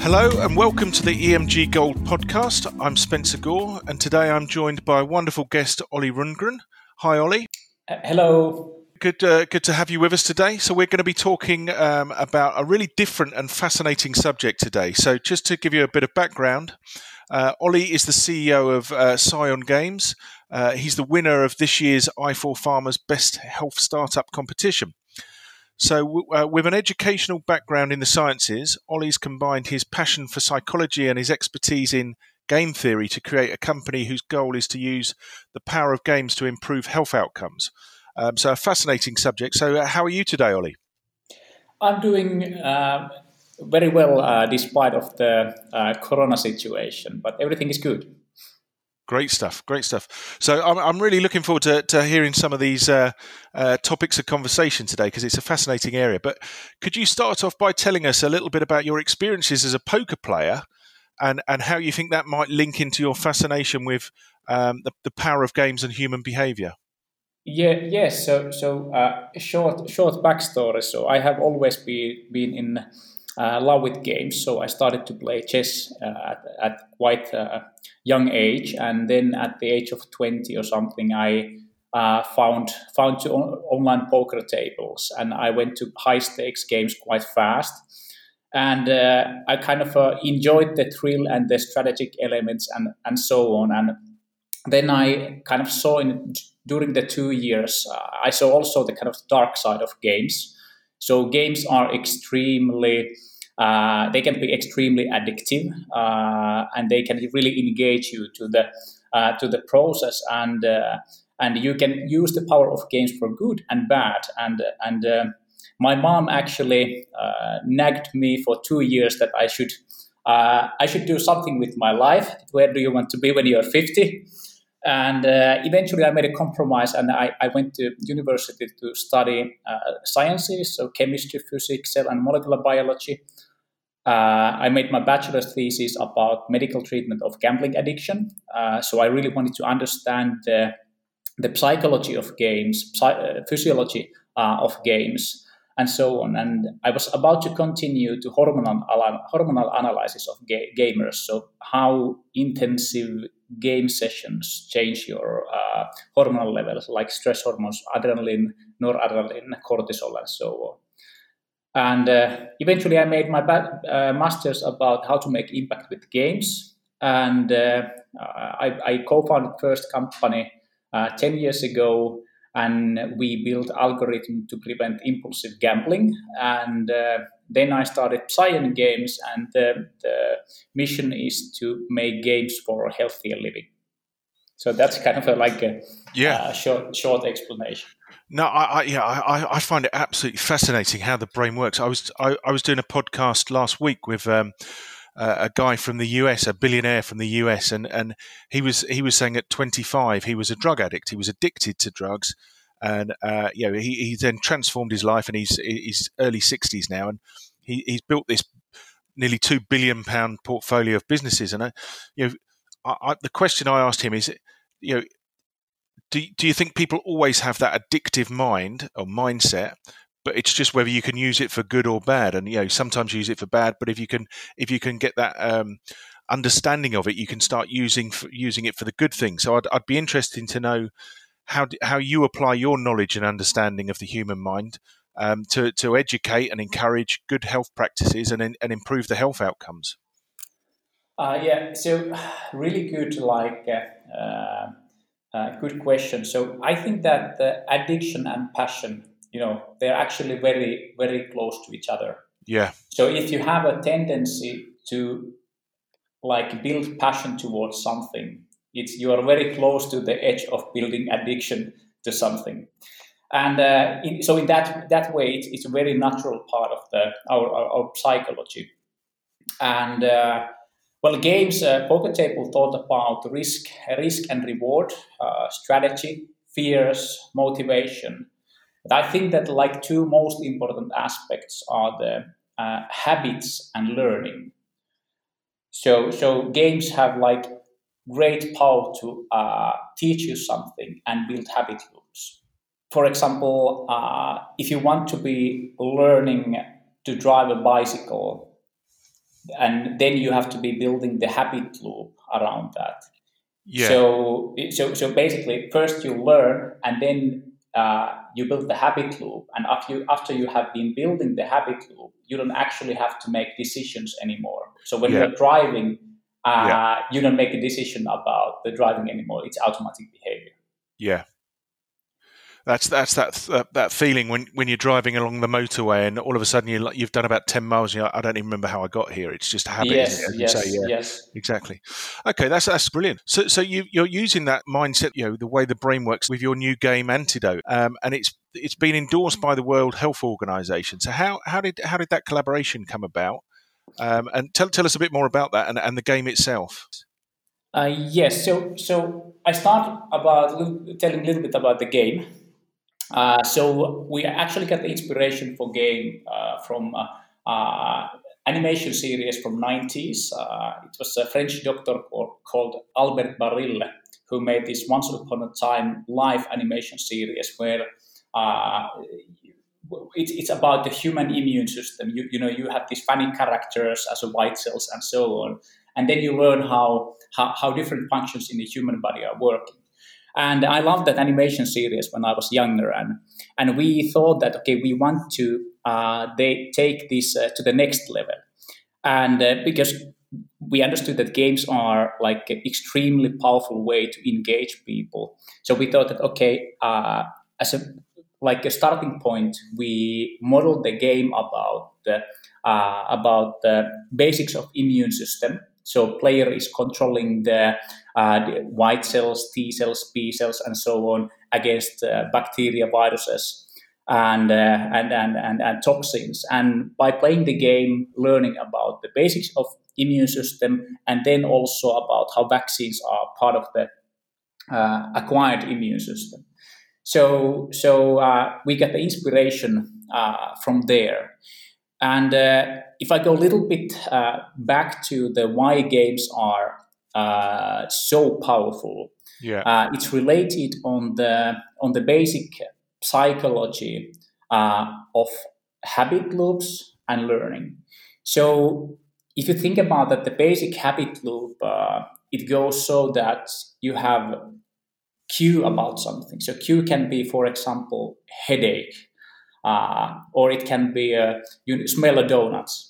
Hello and welcome to the EMG Gold podcast. I'm Spencer Gore and today I'm joined by wonderful guest, Olli Rundgren. Hi, Olli. Uh, hello. Good, uh, good to have you with us today. So we're going to be talking um, about a really different and fascinating subject today. So just to give you a bit of background, uh, Olli is the CEO of uh, Psyon Games. Uh, he's the winner of this year's i4Pharma's Best Health Startup competition. So, uh, with an educational background in the sciences, Olli's combined his passion for psychology and his expertise in game theory to create a company whose goal is to use the power of games to improve health outcomes. Um, so, a fascinating subject. So, uh, how are you today, Olli? I'm doing uh, very well uh, despite of the uh, corona situation, but everything is good. Great stuff, great stuff. So I'm, I'm really looking forward to, to hearing some of these uh, uh, topics of conversation today because it's a fascinating area. But could you start off by telling us a little bit about your experiences as a poker player and, and how you think that might link into your fascination with um, the, the power of games and human behavior? Yeah, yes. So, so uh, short, short backstory. So, I have always been been in uh, love with games. So I started to play chess uh, at, at, quite a young age, and then at the age of twenty or something, I uh, found found on- online poker tables, and I went to high stakes games quite fast. And uh, I kind of uh, enjoyed the thrill and the strategic elements and, and so on. And then I kind of saw in during the two years, uh, I saw also the kind of dark side of games so games are extremely uh, they can be extremely addictive uh, and they can really engage you to the uh, to the process and uh, and you can use the power of games for good and bad and and uh, my mom actually uh, nagged me for two years that I should I should do something with my life. Where do you want to be when you're 50? And uh, eventually, I made a compromise, and I, I went to university to study uh, sciences, so chemistry, physics, cell and molecular biology. Uh, I made my bachelor's thesis about medical treatment of gambling addiction. Uh, so I really wanted to understand the, the psychology of games, psy- uh, physiology uh, of games, and so on. And I was about to continue to hormonal hormonal analysis of ga- gamers. So how intensive game sessions change your uh, hormonal levels, like stress hormones, adrenaline, noradrenaline, cortisol, and so on. And uh, eventually, I made my ba- uh, master's about how to make impact with games. And uh, I, I, co-founded first company uh, 10 years ago, and we built algorithm to prevent impulsive gambling. And uh, then I started Psyon Games, and the, the mission is to make games for a healthier living. So that's kind of a, like a yeah. Uh, short short explanation. No, I, I yeah, I, I find it absolutely fascinating how the brain works. I was I, I was doing a podcast last week with um, uh, a guy from the US, a billionaire from the US, and and he was he was saying at 25 he was a drug addict. He was addicted to drugs, and uh, you know he, he then transformed his life, and he's he's early sixties now, and he, he's built this nearly two billion pound portfolio of businesses. And I, you know, I, I, the question I asked him is, you know, do do you think people always have that addictive mind or mindset? But it's just whether you can use it for good or bad, and you know sometimes use it for bad. But if you can, if you can get that um, understanding of it, you can start using using it for the good thing. So I'd, I'd be interested to know how how you apply your knowledge and understanding of the human mind um, to to educate and encourage good health practices and and improve the health outcomes. Uh, yeah, so really good, like uh, uh, good question. So I think that addiction and passion, you know, they're actually very very close to each other. Yeah. So if you have a tendency to like build passion towards something, it's you are very close to the edge of building addiction to something and uh, in, so in that that way it's, it's, a very natural part of the our, our, our psychology and uh, well games uh, poker table thought about risk risk and reward uh, strategy fears motivation but i think that like two most important aspects are the uh, habits and learning so so games have like great power to uh, teach you something and build habit loops. For example, uh, if you want to be learning to drive a bicycle, and then you have to be building the habit loop around that. Yeah. So, so, so basically, first you learn, and then uh, you build the habit loop. And after you, after you have been building the habit loop, you don't actually have to make decisions anymore. So when yeah. you're driving, uh, yeah. you don't make a decision about the driving anymore. It's automatic behavior. Yeah, that's that's that that, that feeling when, when you're driving along the motorway and all of a sudden you you've done about ten miles. And I don't even remember how I got here. It's just a habit. Yes, yes, say, yeah, yes, exactly. Okay, that's that's brilliant. So so you you're using that mindset, you know, the way the brain works with your new game Antidote, um, and it's it's been endorsed by the World Health Organization. So how how did how did that collaboration come about? Um, and tell tell us a bit more about that and, and the game itself. Uh, yes, so so I start about telling a little bit about the game. Uh, so we actually got the inspiration for game uh, from uh, uh animation series from 90s. Uh, it was a French doctor called Albert Barille who made this Once Upon a Time live animation series where it, it's about the human immune system. You, you know, you have these funny characters as white cells and so on, and then you learn how, how, how different functions in the human body are working. And I loved that animation series when I was younger, and and we thought that okay, we want to uh, they take this uh, to the next level, and uh, because we understood that games are like an extremely powerful way to engage people, so we thought that okay, uh, as a like a starting point, we modeled the game about the uh, about the basics of immune system so player is controlling the, uh, the white cells, T cells, B cells, and so on against uh, bacteria, viruses, and, uh, and, and, and, and toxins. And by playing the game, learning about the basics of immune system, and then also about how vaccines are part of the uh, acquired immune system. So, so uh, we get the inspiration uh, from there. And if I go a little bit uh, back to the why games are uh, so powerful, yeah, uh, it's related on the on the basic psychology uh, of habit loops and learning. So if you think about that, the basic habit loop uh, it goes so that you have cue about something. So cue can be, for example, headache uh, or it can be a, you smell a donuts.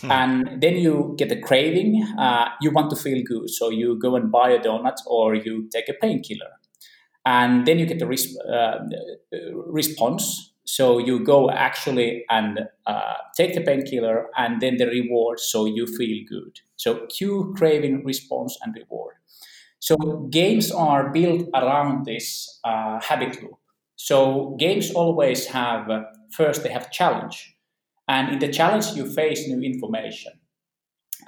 Hmm. And then you get a craving. Uh, you want to feel good, so you go and buy a donut or you take a painkiller, and then you get the res- uh, response. So you go actually and uh, take the painkiller, and then the reward, so you feel good. So cue, craving, response, and reward. So games are built around this uh, habit loop. So games always have uh, first they have challenge, and in the challenge you face new information,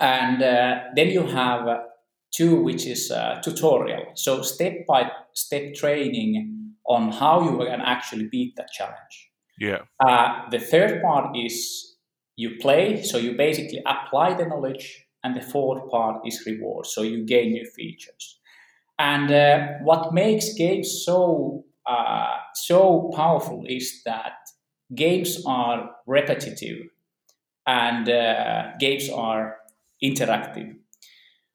and uh, then you have two, which is uh, tutorial. So step by step training on how you can actually beat that challenge. Yeah. Uh, the third part is you play, so you basically apply the knowledge, and the fourth part is reward, so you gain new features. And uh, what makes games so uh, so powerful is that games are repetitive and uh, games are interactive.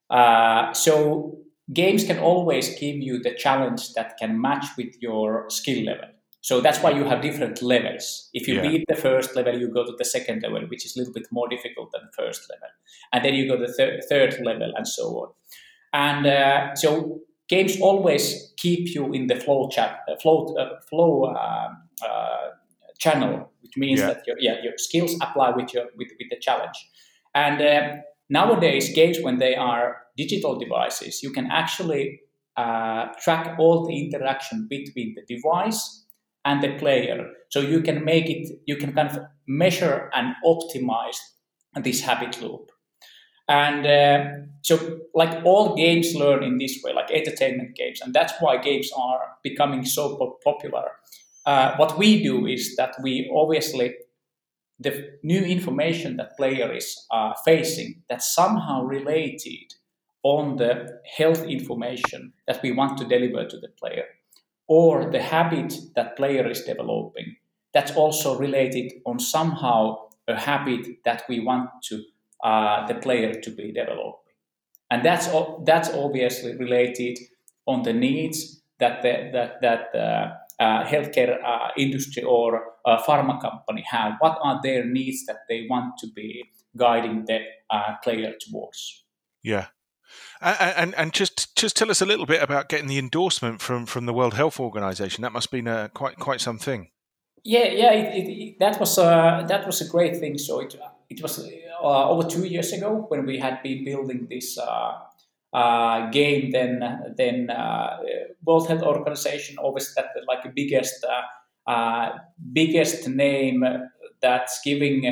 Uh, so games can always give you the challenge that can match with your skill level. So that's why you have different levels. If you yeah. beat the first level, you go to the second level, which is a little bit more difficult than the first level, and then you go to the thir- third level, and so on. And uh, so games always keep you in the flow chat uh, flow uh, flow uh, uh, channel which means yeah. that your yeah your skills apply with your with, with the challenge and uh, nowadays games when they are digital devices you can actually uh, track all the interaction between the device and the player so you can make it you can kind of measure and optimize this habit loop and uh, so, like all games learn in this way, like entertainment games, and that's why games are becoming so popular. Uh, what we do is that we obviously the new information that player is uh, facing that's somehow related on the health information that we want to deliver to the player or the habit that player is developing that's also related on somehow a habit that we want to uh, the player to be developing. And that's, that's obviously related on the needs that the, that, that uh, uh, healthcare uh, industry or uh, pharma company have. What are their needs that they want to be guiding the uh, player towards? Yeah. And, and just just tell us a little bit about getting the endorsement from, from the World Health Organization. That must have been a, quite quite something. Yeah, yeah, it, it, it, that was a that was a great thing. So it it was uh, over two years ago when we had been building this uh, uh, game, then then uh, World Health Organization always that like the biggest uh, uh, biggest name that's giving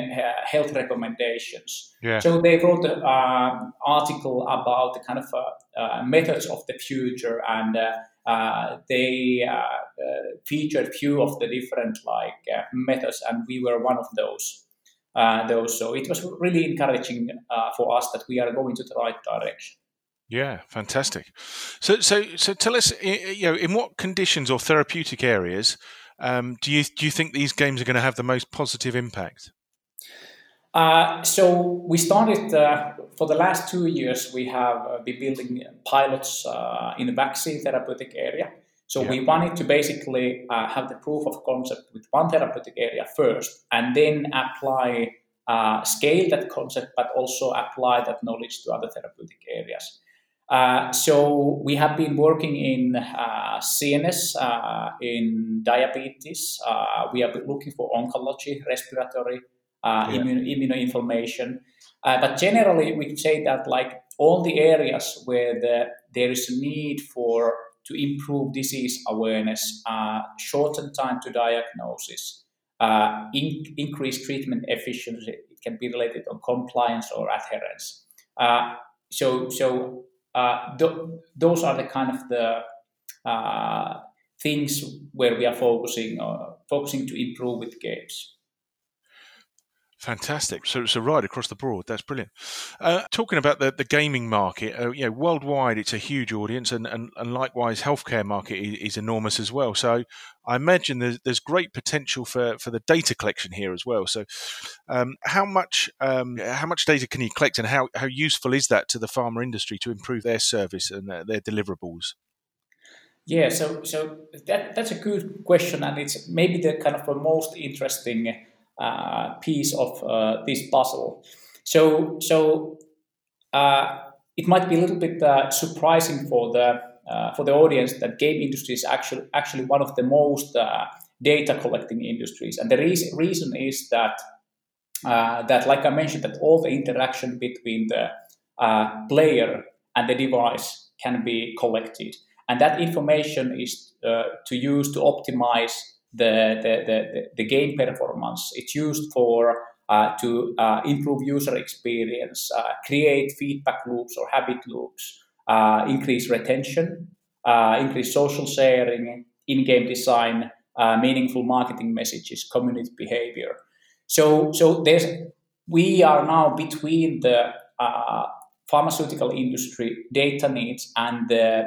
health recommendations. Yeah. So they wrote an article about the kind of methods of the future and. Uh, they uh, uh, featured few of the different like methods, and we were one of those. those, so it was really encouraging for us that we are going to the right direction. Yeah, fantastic. So, so, so, tell us, you know, in what conditions or therapeutic areas um, do you do you think these games are going to have the most positive impact? Uh, so we started uh, for the last two years. We have uh, been building pilots uh, in the vaccine therapeutic area. So yeah. we wanted to basically uh, have the proof of concept with one therapeutic area first, and then apply uh, scale that concept, but also apply that knowledge to other therapeutic areas. Uh, so we have been working in uh, CNS, uh, in diabetes. Uh, we are looking for oncology, respiratory, uh, yeah. immuno- immunoinflammation. but generally, we say that like all the areas where the, there is a need for to improve disease awareness, shorten time to diagnosis, in, increase treatment efficiency. It can be related on compliance or adherence. so, so uh, th- those are the kind of the uh, things where we are focusing uh, focusing to improve with games. Fantastic. So it's a ride across the board. That's brilliant. Uh, talking about the, the gaming market, uh, you know, worldwide, it's a huge audience, and, and, and likewise, healthcare market is, is enormous as well. So I imagine there's, there's great potential for, for the data collection here as well. So um, how much um, how much data can you collect, and how, how useful is that to the pharma industry to improve their service and their, their deliverables? Yeah, so so that that's a good question, and it's maybe the kind of the most interesting piece of uh, this puzzle. So, so uh, it might be a little bit surprising for the for the audience that game industry is actually actually one of the most data collecting industries, and the reason reason is that that, like I mentioned, that all the interaction between the player and the device can be collected and that information is uh, to use to optimize the, the, the, the game performance. It's used for uh, to uh, improve user experience, uh, create feedback loops or habit loops, uh, increase retention, uh, increase social sharing, in-game design, uh, meaningful marketing messages, community behavior. So, so there's we are now between the pharmaceutical industry data needs and the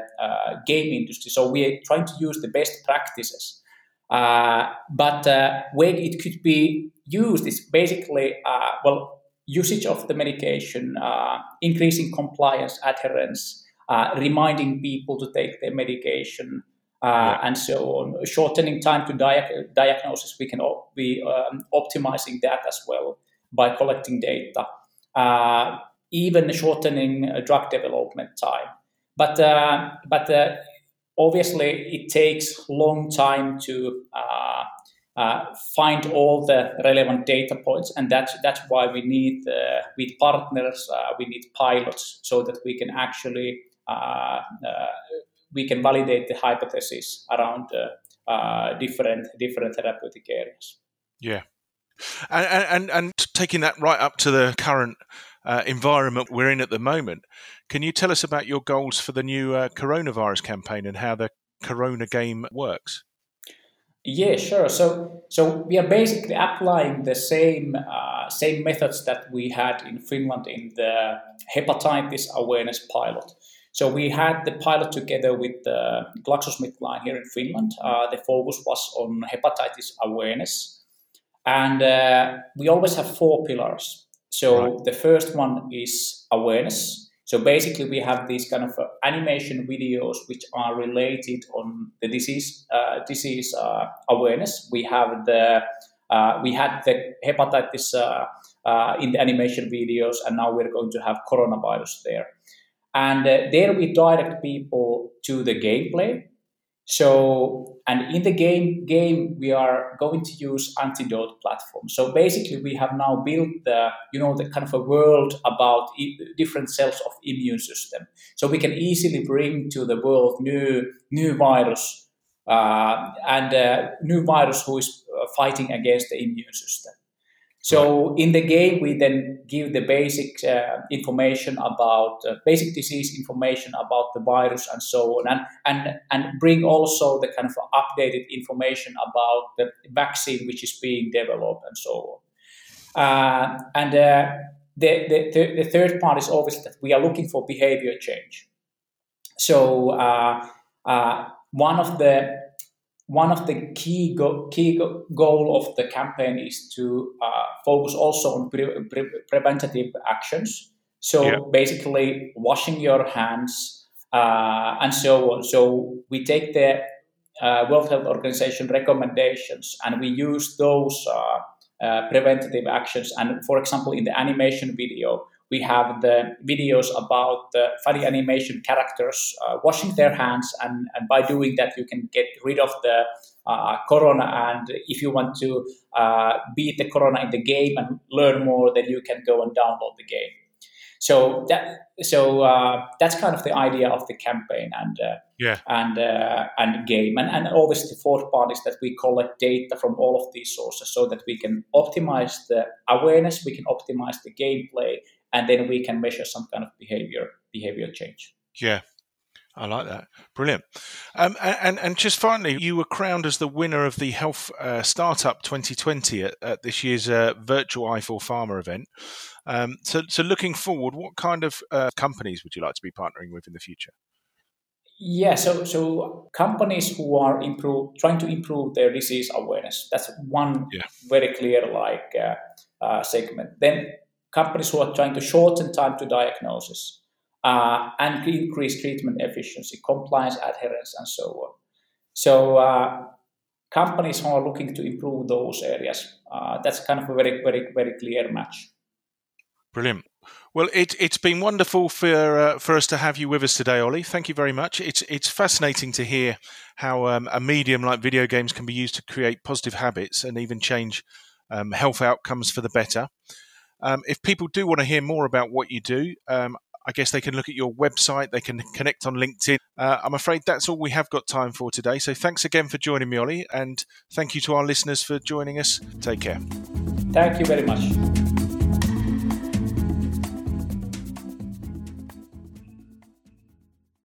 game industry. So we are trying to use the best practices uh, but uh, where it could be used is basically, uh, well, usage of the medication, uh, increasing compliance, adherence, uh, reminding people to take their medication, yeah. and so on, shortening time to dia- diagnosis. We can op- be um, optimizing that as well by collecting data, even shortening drug development time. But but obviously it takes long time to uh, uh, find all the relevant data points and that's that's why we need uh, with partners uh, we need pilots so that we can actually uh, uh, we can validate the hypothesis around different different therapeutic areas. Yeah. And, and and taking that right up to the current environment we're in at the moment can you tell us about your goals for the new uh, coronavirus campaign and how the Corona game works? Yeah, sure. So, so we are basically applying the same uh, same methods that we had in Finland in the hepatitis awareness pilot. So we had the pilot together with the GlaxoSmithKline here in Finland. Uh, the focus was on hepatitis awareness, and uh, we always have four pillars. So Right. the first one is awareness. So basically, we have these kind of uh, animation videos which are related on the disease uh, disease uh, awareness. We have the uh, we had the hepatitis uh, uh, in the animation videos, and now we're going to have coronavirus there. And there we direct people to the gameplay. So, and in the game game we are going to use antidote platform. So basically, we have now built the you know the kind of a world about i- different cells of immune system. So we can easily bring to the world new new virus uh, and uh, new virus who is uh, fighting against the immune system. So in the game, we then give the basic uh, information about uh, basic disease information about the virus and so on, and and and bring also the kind of updated information about the vaccine which is being developed and so on. Uh, and uh, the, the the the third part is obviously that we are looking for behavior change. So uh, uh, one of the one of the key go- key go- goal of the campaign is to uh, focus also on pre- pre- preventative actions. So Yeah. basically, washing your hands uh, and so on. So we take the uh, World Health Organization recommendations and we use those uh, uh, preventative actions. And for example, in the animation video, we have the videos about the funny animation characters uh, washing their hands, and, and by doing that, you can get rid of the uh, corona. And if you want to uh, beat the corona in the game and learn more, then you can go and download the game. So that so uh, that's kind of the idea of the campaign and uh, Yeah. and uh, and game and and obviously the fourth part is that we collect data from all of these sources so that we can optimize the awareness, we can optimize the gameplay, and then we can measure some kind of behavior behavior change. Yeah. I like that. Brilliant. Um, and and just finally, you were crowned as the winner of the Health uh, Startup 2020 at, at this year's uh, virtual i4 Pharma event. Um, so, so looking forward, what kind of uh, companies would you like to be partnering with in the future? Yeah, so so companies who are improve trying to improve their disease awareness. That's one Yeah. very clear like uh, uh, segment. Then companies who are trying to shorten time to diagnosis uh, and increase treatment efficiency, compliance, adherence, and so on. So uh, companies who are looking to improve those areas. Uh, that's kind of a very very very clear match. Brilliant. Well, it, it's been wonderful for uh, for us to have you with us today, Olli. Thank you very much. It's it's fascinating to hear how um, a medium like video games can be used to create positive habits and even change um, health outcomes for the better. Um, if people do want to hear more about what you do, um, I guess they can look at your website. They can connect on LinkedIn. Uh, I'm afraid that's all we have got time for today. So thanks again for joining me, Olli, and thank you to our listeners for joining us. Take care. Thank you very much.